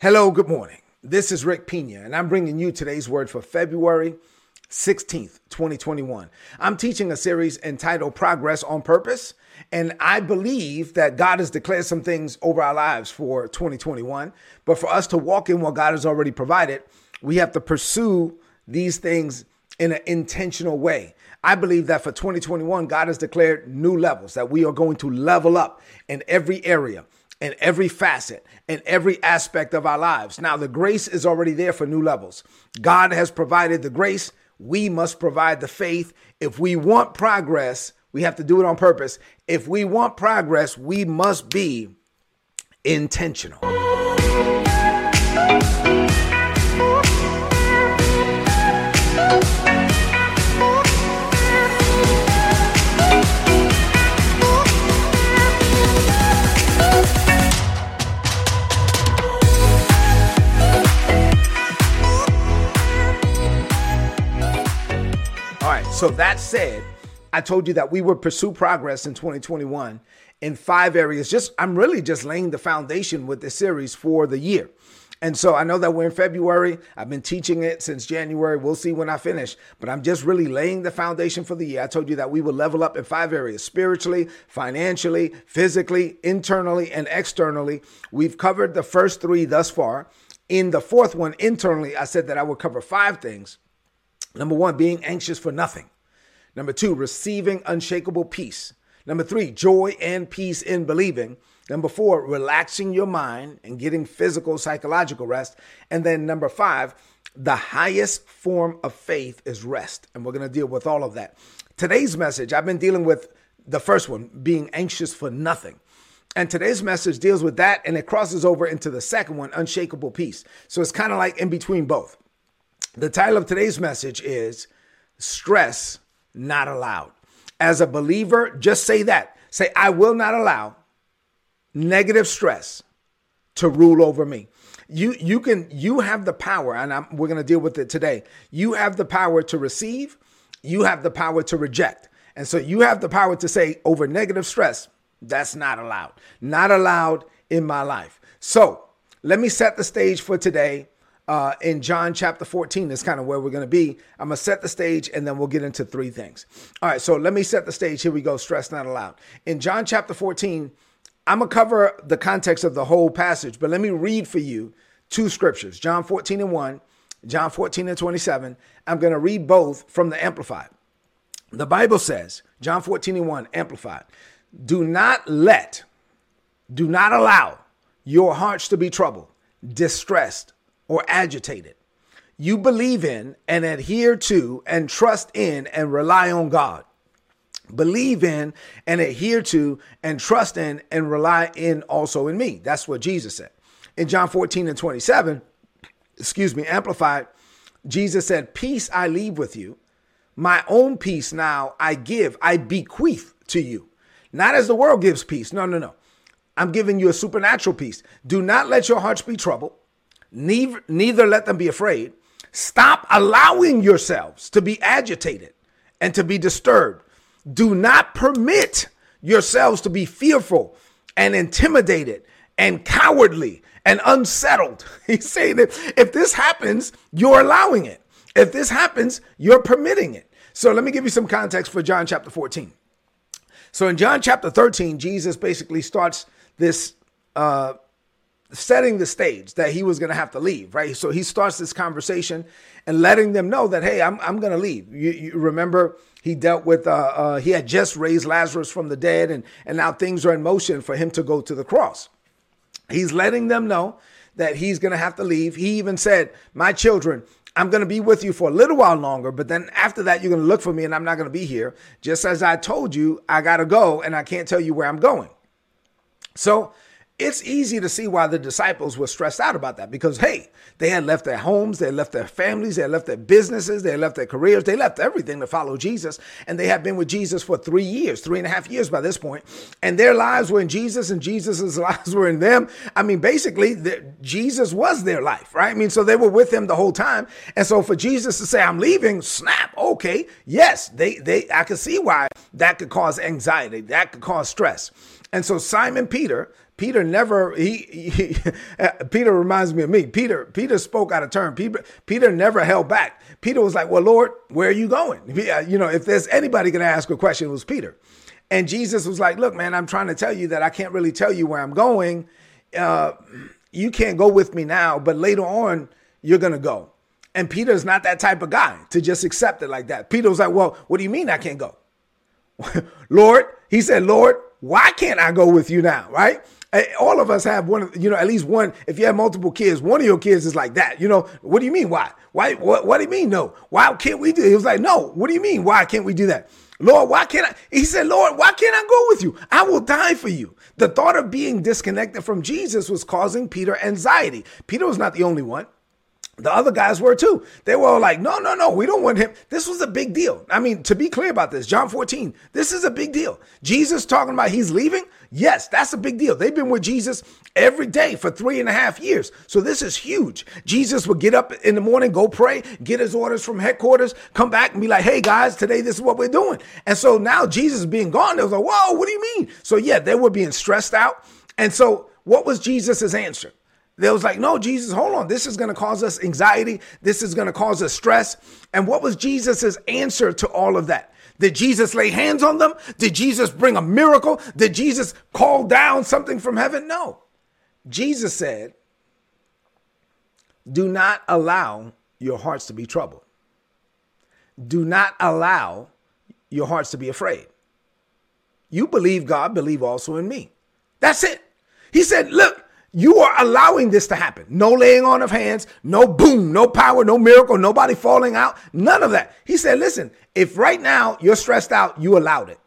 Hello, good morning. This is Rick Pina, and I'm bringing you today's word for February 16th, 2021. I'm teaching a series entitled Progress on Purpose, and I believe that God has declared some things over our lives for 2021. But for us to walk in what God has already provided, we have to pursue these things in an intentional way. I believe that for 2021, God has declared new levels, that we are going to level up in every area in every facet, in every aspect of our lives. Now, the grace is already there for new levels. God has provided the grace. We must provide the faith. If we want progress, we have to do it on purpose. If we want progress, we must be intentional. So that said, I told you that we would pursue progress in 2021 in five areas. Just I'm really just laying the foundation with this series for the year. And so I know that we're in February. I've been teaching it since January. We'll see when I finish, but I'm just really laying the foundation for the year. I told you that we will level up in five areas spiritually, financially, physically, internally, and externally. We've covered the first three thus far. In the fourth one, internally, I said that I would cover five things. Number one, being anxious for nothing. Number two, receiving unshakable peace. Number three, joy and peace in believing. Number four, relaxing your mind and getting physical, psychological rest. And then number five, the highest form of faith is rest. And we're going to deal with all of that. Today's message, I've been dealing with the first one, being anxious for nothing. And today's message deals with that and it crosses over into the second one, unshakable peace. So it's kind of like in between both. The title of today's message is Stress Not Allowed. As a believer, just say that. Say, I will not allow negative stress to rule over me. You you can you have the power, and I'm, we're going to deal with it today. You have the power to receive. You have the power to reject, and so you have the power to say over negative stress. That's not allowed. Not allowed in my life. So let me set the stage for today uh, in John chapter 14 is kind of where we're going to be. I'm going to set the stage and then we'll get into three things. All right, so let me set the stage. Here we go. Stress not allowed. In John chapter 14, I'm going to cover the context of the whole passage, but let me read for you two scriptures John 14 and 1, John 14 and 27. I'm going to read both from the Amplified. The Bible says, John 14 and 1, Amplified, do not let, do not allow your hearts to be troubled, distressed, or agitated. You believe in and adhere to and trust in and rely on God. Believe in and adhere to and trust in and rely in also in me. That's what Jesus said. In John 14 and 27, excuse me, amplified, Jesus said, Peace I leave with you. My own peace now I give, I bequeath to you. Not as the world gives peace. No, no, no. I'm giving you a supernatural peace. Do not let your hearts be troubled neither, neither let them be afraid. Stop allowing yourselves to be agitated and to be disturbed. Do not permit yourselves to be fearful and intimidated and cowardly and unsettled. He's saying that if this happens, you're allowing it. If this happens, you're permitting it. So let me give you some context for John chapter 14. So in John chapter 13, Jesus basically starts this uh, setting the stage that he was going to have to leave, right? So he starts this conversation and letting them know that, hey, I'm, I'm going to leave. You, you, remember he dealt with, uh, uh, he had just raised Lazarus from the dead, and, and now things are in motion for him to go to the cross. He's letting them know that he's going to have to leave. He even said, My children, I'm going to be with you for a little while longer, but then after that, you're going to look for me and I'm not going to be here. Just as I told you, I got to go and I can't tell you where I'm going. So it's easy to see why the disciples were stressed out about that because, hey, they had left their homes, they left their families, they left their businesses, they left their careers, they left everything to follow Jesus. And they had been with Jesus for three years, three and a half years by this point. And their lives were in Jesus and Jesus's lives were in them. I mean, basically, the, Jesus was their life, right? I mean, so they were with him the whole time. And so for Jesus to say, I'm leaving, snap, okay, yes, they, they, I can see why that could cause anxiety, that could cause stress. And so Simon Peter, Peter never he, he Peter reminds me of me. Peter Peter spoke out of turn. Peter Peter never held back. Peter was like, "Well, Lord, where are you going?" You know, if there's anybody going to ask a question, it was Peter. And Jesus was like, "Look, man, I'm trying to tell you that I can't really tell you where I'm going. Uh, you can't go with me now, but later on, you're going to go." And Peter's not that type of guy to just accept it like that. Peter was like, "Well, what do you mean I can't go?" Lord, he said, "Lord, why can't I go with you now?" Right? Eh, all of us have one, you know, at least one. If you have multiple kids, one of your kids is like that. You know, what do you mean? Why? Why? What, what do you mean? No. Why can't we do? It? He was like, no. What do you mean? Why can't we do that? Lord, why can't I? He said, Lord, why can't I go with you? I will die for you. The thought of being disconnected from Jesus was causing Peter anxiety. Peter was not the only one. The other guys were too. They were all like, no, no, no, we don't want him. This was a big deal. I mean, to be clear about this, John 14, this is a big deal. Jesus talking about he's leaving. Yes, that's a big deal. They've been with Jesus every day for three and a half years. So this is huge. Jesus would get up in the morning, go pray, get his orders from headquarters, come back and be like, hey guys, today this is what we're doing. And so now Jesus being gone, they was like, whoa, what do you mean? So yeah, they were being stressed out. And so what was Jesus's answer? They was like, no, Jesus, hold on. This is going to cause us anxiety. This is going to cause us stress. And what was Jesus's answer to all of that? Did Jesus lay hands on them? Did Jesus bring a miracle? Did Jesus call down something from heaven? No. Jesus said, do not allow your hearts to be troubled. Do not allow your hearts to be afraid. You believe God, believe also in me. That's it. He said, look, you are allowing this to happen. No laying on of hands, no boom, no power, no miracle, nobody falling out, none of that. He said, listen, if right now you're stressed out, you allowed it.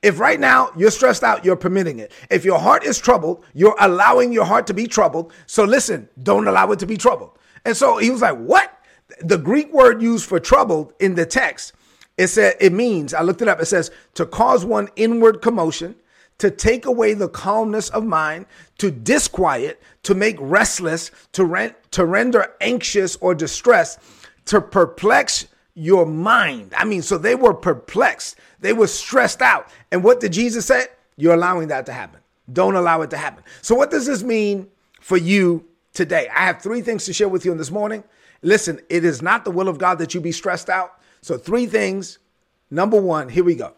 If right now you're stressed out, you're permitting it. If your heart is troubled, you're allowing your heart to be troubled. So listen, don't allow it to be troubled. And so he was like, what? The Greek word used for troubled in the text, it said, it means, I looked it up, it says to cause one inward commotion to take away the calmness of mind, to disquiet, to make restless, to, rent, to render anxious or distressed, to perplex your mind. I mean, so they were perplexed, they were stressed out. And what did Jesus say? You're allowing that to happen. Don't allow it to happen. So, what does this mean for you today? I have three things to share with you in this morning. Listen, it is not the will of God that you be stressed out. So, three things. Number one, here we go.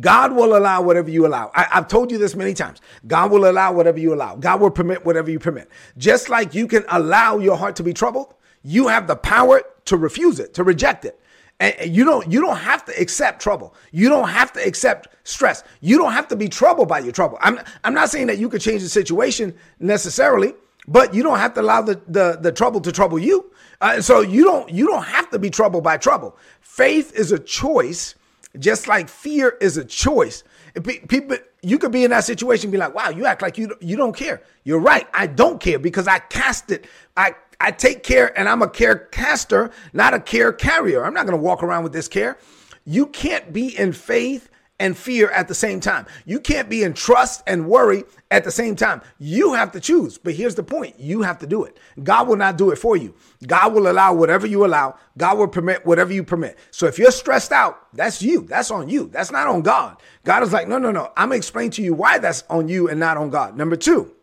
God will allow whatever you allow. I, have told you this many times. God will allow whatever you allow. God will permit whatever you permit. Just like you can allow your heart to be troubled, you have the power to refuse it, to reject it. And you don't you don't have to accept trouble. You don't have to accept stress. You don't have to be troubled by your trouble. I'm I'm not saying that you could change the situation necessarily, but you don't have to allow the the, the trouble to trouble you. Uh, so you don't you don't have to be troubled by trouble. Faith is a choice just like fear is a choice. People, you could be in that situation be like, wow, you act like you, you don't care. You're right. I don't care because I cast it. I, I take care and I'm a care caster, not a care carrier. I'm not going to walk around with this care. You can't be in faith and fear at the same time. You can't be in trust and worry at the same time. You have to choose. But here's the point you have to do it. God will not do it for you. God will allow whatever you allow, God will permit whatever you permit. So if you're stressed out, that's you. That's on you. That's not on God. God is like, no, no, no. I'm going to explain to you why that's on you and not on God. Number two,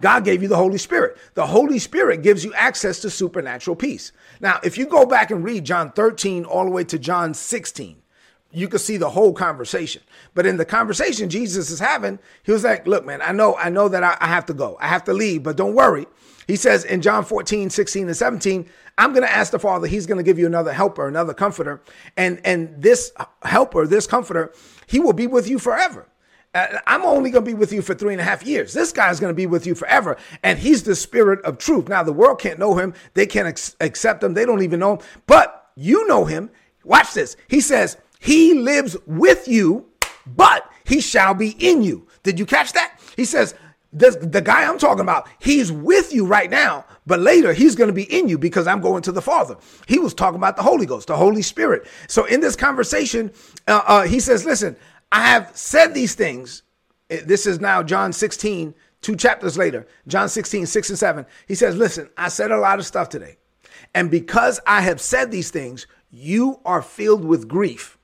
God gave you the Holy Spirit. The Holy Spirit gives you access to supernatural peace. Now, if you go back and read John 13 all the way to John 16, you could see the whole conversation. But in the conversation Jesus is having, he was like, look, man, I know, I know that I, I, have to go. I have to leave, but don't worry. He says in John 14, 16, and 17, I'm going to ask the Father, he's going to give you another helper, another comforter. And, and this helper, this comforter, he will be with you forever. Uh, I'm only going to be with you for three and a half years. This guy's going to be with you forever. And he's the spirit of truth. Now, the world can't know him. They can't ex- accept him. They don't even know him. But you know him. Watch this. He says, he lives with you, but he shall be in you. Did you catch that? He says, this, the guy I'm talking about, he's with you right now, but later he's going to be in you because I'm going to the Father. He was talking about the Holy Ghost, the Holy Spirit. So in this conversation, uh, uh, he says, Listen, I have said these things. This is now John 16, two chapters later, John 16, 6 and 7. He says, Listen, I said a lot of stuff today. And because I have said these things, you are filled with grief.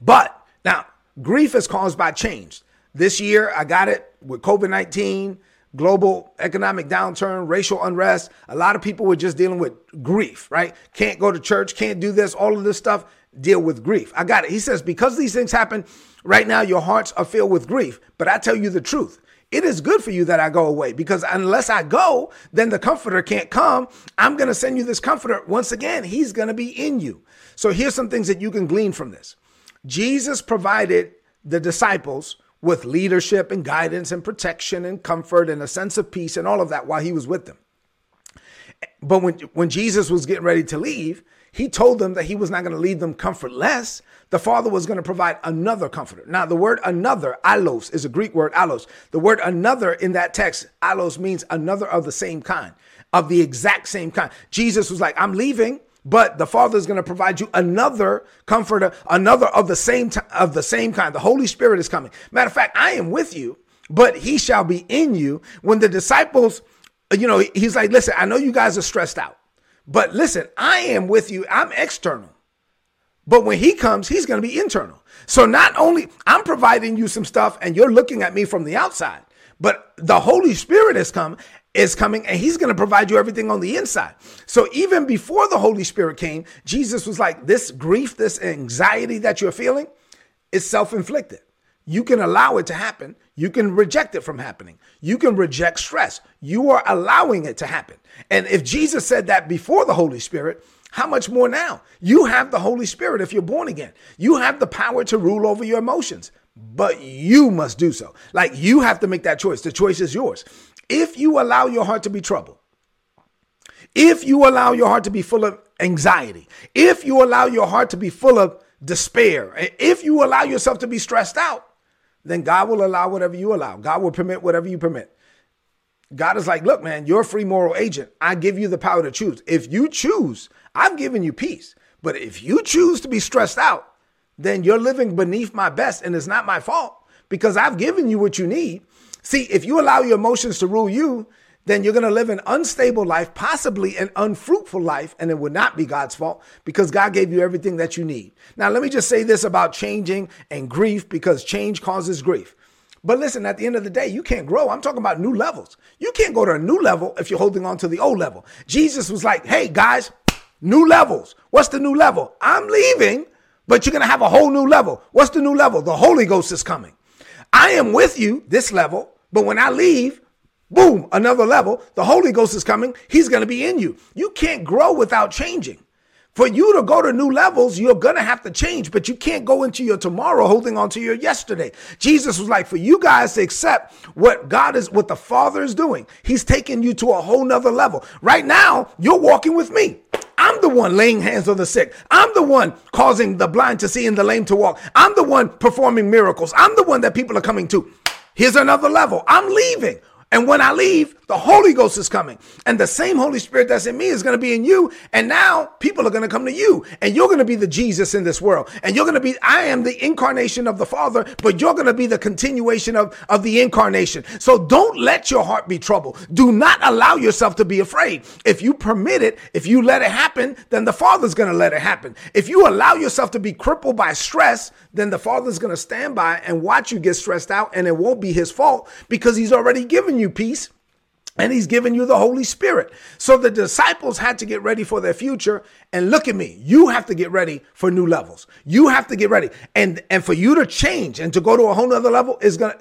But now, grief is caused by change. This year, I got it with COVID 19, global economic downturn, racial unrest. A lot of people were just dealing with grief, right? Can't go to church, can't do this, all of this stuff, deal with grief. I got it. He says, because these things happen right now, your hearts are filled with grief. But I tell you the truth. It is good for you that I go away because unless I go, then the comforter can't come. I'm going to send you this comforter. Once again, he's going to be in you. So here's some things that you can glean from this. Jesus provided the disciples with leadership and guidance and protection and comfort and a sense of peace and all of that while he was with them. But when, when Jesus was getting ready to leave, he told them that he was not going to leave them comfortless. The Father was going to provide another comforter. Now, the word another, allos, is a Greek word, allos. The word another in that text, allos, means another of the same kind, of the exact same kind. Jesus was like, I'm leaving, but the father is going to provide you another comforter another of the same t- of the same kind. The holy spirit is coming. Matter of fact i am with you but he shall be in you. When the disciples you know he's like listen i know you guys are stressed out but listen i am with you. I'm external. But when he comes he's going to be internal. So not only i'm providing you some stuff and you're looking at me from the outside but the holy spirit has come is coming and he's going to provide you everything on the inside. So even before the Holy Spirit came, Jesus was like, This grief, this anxiety that you're feeling is self inflicted. You can allow it to happen. You can reject it from happening. You can reject stress. You are allowing it to happen. And if Jesus said that before the Holy Spirit, how much more now? You have the Holy Spirit if you're born again. You have the power to rule over your emotions, but you must do so. Like you have to make that choice. The choice is yours. If you allow your heart to be troubled, if you allow your heart to be full of anxiety, if you allow your heart to be full of despair, if you allow yourself to be stressed out, then God will allow whatever you allow. God will permit whatever you permit. God is like, look, man, you're a free moral agent. I give you the power to choose. If you choose, I've given you peace. But if you choose to be stressed out, then you're living beneath my best and it's not my fault because I've given you what you need. See, if you allow your emotions to rule you, then you're going to live an unstable life, possibly an unfruitful life, and it would not be God's fault because God gave you everything that you need. Now, let me just say this about changing and grief because change causes grief. But listen, at the end of the day, you can't grow. I'm talking about new levels. You can't go to a new level if you're holding on to the old level. Jesus was like, hey, guys, new levels. What's the new level? I'm leaving, but you're going to have a whole new level. What's the new level? The Holy Ghost is coming. I am with you, this level, but when I leave, boom, another level. The Holy Ghost is coming. He's going to be in you. You can't grow without changing. For you to go to new levels, you're going to have to change, but you can't go into your tomorrow holding on to your yesterday. Jesus was like, for you guys to accept what God is, what the Father is doing, He's taking you to a whole nother level. Right now, you're walking with me. I'm the one laying hands on the sick. I'm the one causing the blind to see and the lame to walk. I'm the one performing miracles. I'm the one that people are coming to. Here's another level. I'm leaving. And when I leave, the Holy Ghost is coming. And the same Holy Spirit that's in me is going to be in you. And now people are going to come to you. And you're going to be the Jesus in this world. And you're going to be, I am the incarnation of the Father, but you're going to be the continuation of, of the incarnation. So don't let your heart be troubled. Do not allow yourself to be afraid. If you permit it, if you let it happen, then the Father's going to let it happen. If you allow yourself to be crippled by stress, then the Father's going to stand by and watch you get stressed out. And it won't be his fault because he's already given you peace and he's given you the Holy Spirit. So the disciples had to get ready for their future. And look at me, you have to get ready for new levels. You have to get ready. And and for you to change and to go to a whole nother level is gonna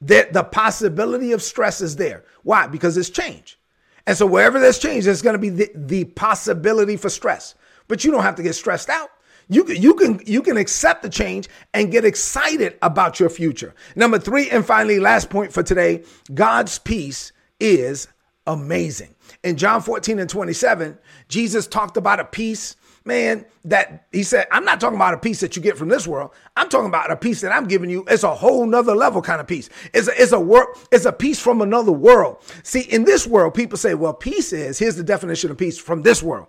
the, the possibility of stress is there. Why? Because it's change. And so wherever there's change, there's gonna be the, the possibility for stress. But you don't have to get stressed out. You can, you can you can accept the change and get excited about your future. Number three, and finally, last point for today: God's peace is amazing. In John 14 and 27, Jesus talked about a peace, man, that he said, I'm not talking about a peace that you get from this world. I'm talking about a peace that I'm giving you. It's a whole nother level kind of peace. It's a, it's a work, it's a peace from another world. See, in this world, people say, well, peace is, here's the definition of peace from this world.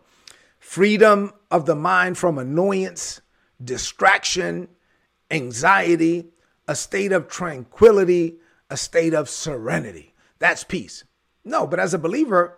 Freedom of the mind from annoyance, distraction, anxiety, a state of tranquility, a state of serenity. That's peace. No, but as a believer,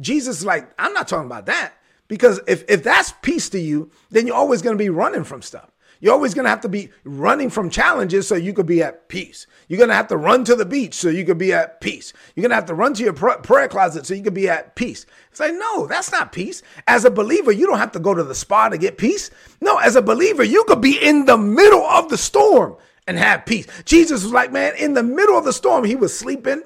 Jesus is like, I'm not talking about that. Because if, if that's peace to you, then you're always going to be running from stuff. You're always going to have to be running from challenges so you could be at peace. You're going to have to run to the beach so you could be at peace. You're going to have to run to your prayer closet so you could be at peace. It's like, no, that's not peace. As a believer, you don't have to go to the spa to get peace. No, as a believer, you could be in the middle of the storm and have peace. Jesus was like, man, in the middle of the storm, he was sleeping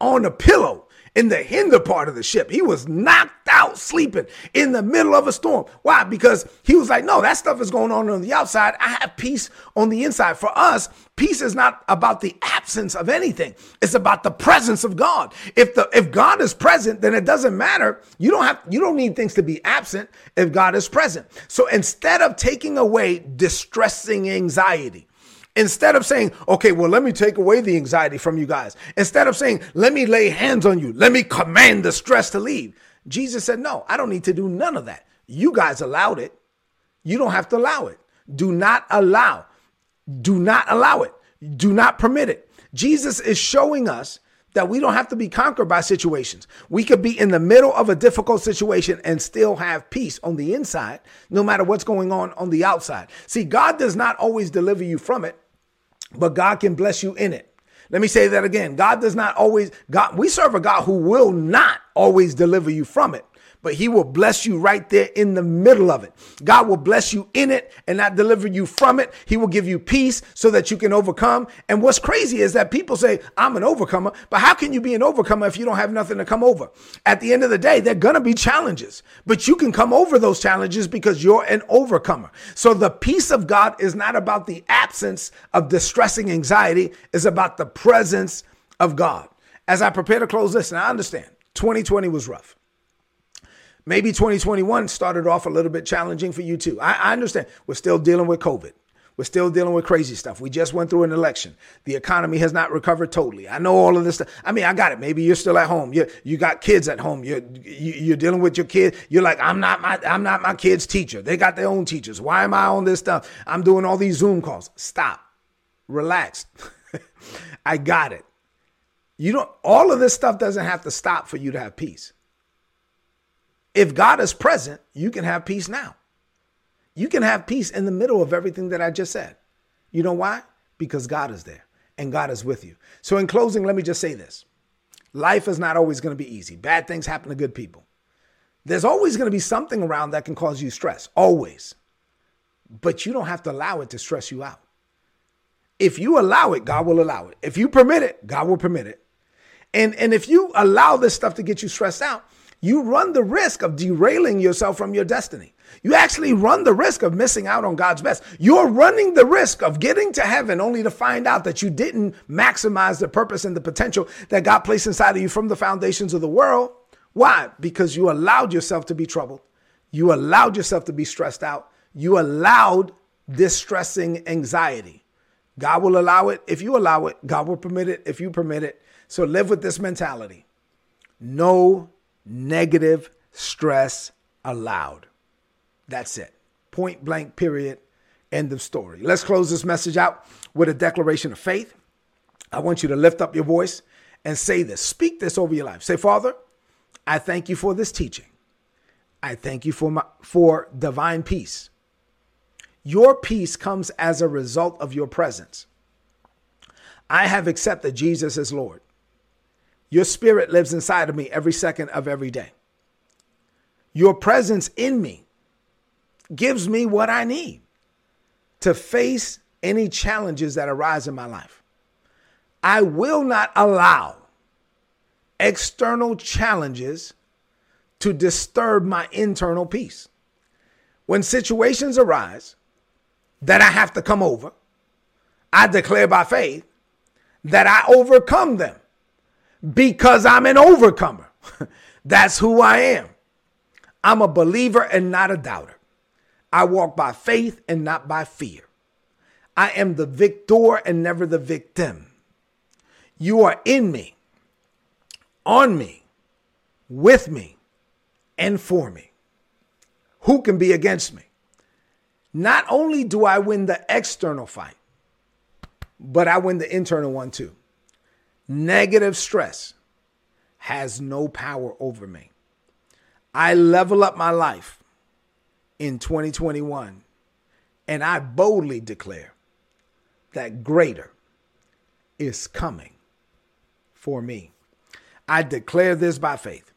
on a pillow in the hinder part of the ship. He was knocked out sleeping in the middle of a storm. Why? Because he was like, no, that stuff is going on on the outside. I have peace on the inside. For us, peace is not about the absence of anything. It's about the presence of God. If the if God is present, then it doesn't matter. You don't have you don't need things to be absent if God is present. So instead of taking away distressing anxiety, Instead of saying, okay, well, let me take away the anxiety from you guys. Instead of saying, let me lay hands on you, let me command the stress to leave. Jesus said, no, I don't need to do none of that. You guys allowed it. You don't have to allow it. Do not allow. Do not allow it. Do not permit it. Jesus is showing us that we don't have to be conquered by situations. We could be in the middle of a difficult situation and still have peace on the inside, no matter what's going on on the outside. See, God does not always deliver you from it but God can bless you in it. Let me say that again. God does not always, God, we serve a God who will not always deliver you from it but he will bless you right there in the middle of it. God will bless you in it and not deliver you from it. He will give you peace so that you can overcome. And what's crazy is that people say, I'm an overcomer, but how can you be an overcomer if you don't have nothing to come over? At the end of the day, there are going to be challenges, but you can come over those challenges because you're an overcomer. So the peace of God is not about the absence of distressing anxiety, it's about the presence of God. As I prepare to close this, and I understand 2020 was rough. Maybe 2021 started off a little bit challenging for you too. I, I understand. We're still dealing with COVID. We're still dealing with crazy stuff. We just went through an election. The economy has not recovered totally. I know all of this stuff. I mean, I got it. Maybe you're still at home. You you got kids at home. You're you're dealing with your kid. You're like, I'm not my I'm not my kid's teacher. They got their own teachers. Why am I on this stuff? I'm doing all these Zoom calls. Stop. Relax. I got it. You don't. All of this stuff doesn't have to stop for you to have peace. If God is present, you can have peace now. You can have peace in the middle of everything that I just said. You know why? Because God is there and God is with you. So, in closing, let me just say this life is not always going to be easy. Bad things happen to good people. There's always going to be something around that can cause you stress, always. But you don't have to allow it to stress you out. If you allow it, God will allow it. If you permit it, God will permit it. And, and if you allow this stuff to get you stressed out, you run the risk of derailing yourself from your destiny. You actually run the risk of missing out on God's best. You're running the risk of getting to heaven only to find out that you didn't maximize the purpose and the potential that God placed inside of you from the foundations of the world. Why? Because you allowed yourself to be troubled. You allowed yourself to be stressed out. You allowed distressing anxiety. God will allow it if you allow it. God will permit it if you permit it. So live with this mentality. No negative stress allowed. That's it. Point blank, period. End of story. Let's close this message out with a declaration of faith. I want you to lift up your voice and say this. Speak this over your life. Say, Father, I thank you for this teaching. I thank you for my, for divine peace. Your peace comes as a result of your presence. I have accepted Jesus as Lord. Your spirit lives inside of me every second of every day. Your presence in me gives me what I need to face any challenges that arise in my life. I will not allow external challenges to disturb my internal peace. When situations arise that I have to come over, I declare by faith that I overcome them because I'm an overcomer. That's who I am. I'm a believer and not a doubter. I walk by faith and not by fear. I am the victor and never the victim. You are in me, on me, with me, and for me. Who can be against me? Not only do I win the external fight, but I win the internal one too. Negative stress has no power over me. I level up my life in 2021 And I boldly declare that greater is coming for me. I declare this by faith.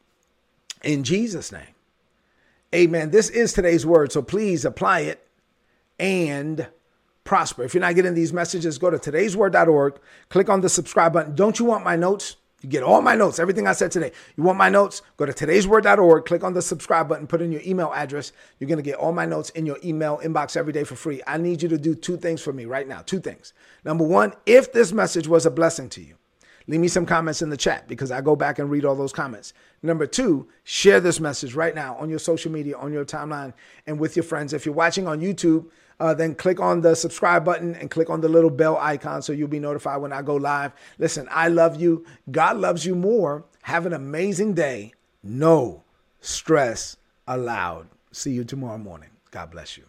In Jesus' name. Amen. This is today's word. So please apply it and prosper. If you're not getting these messages, go to today'sword.org, click on the subscribe button. Don't you want my notes? You get all my notes, everything I said today. You want my notes? Go to today'sword.org, click on the subscribe button, put in your email address. You're going to get all my notes in your email inbox every day for free. I need you to do two things for me right now. Two things. Number one, if this message was a blessing to you, leave me some comments in the chat because I go back and read all those comments. Number two, share this message right now on your social media, on your timeline, and with your friends. If you're watching on YouTube, uh, then click on the subscribe button and click on the little bell icon so you'll be notified when I go live. Listen, I love you. God loves you more. Have an amazing day. No stress allowed. See you tomorrow morning. God bless you.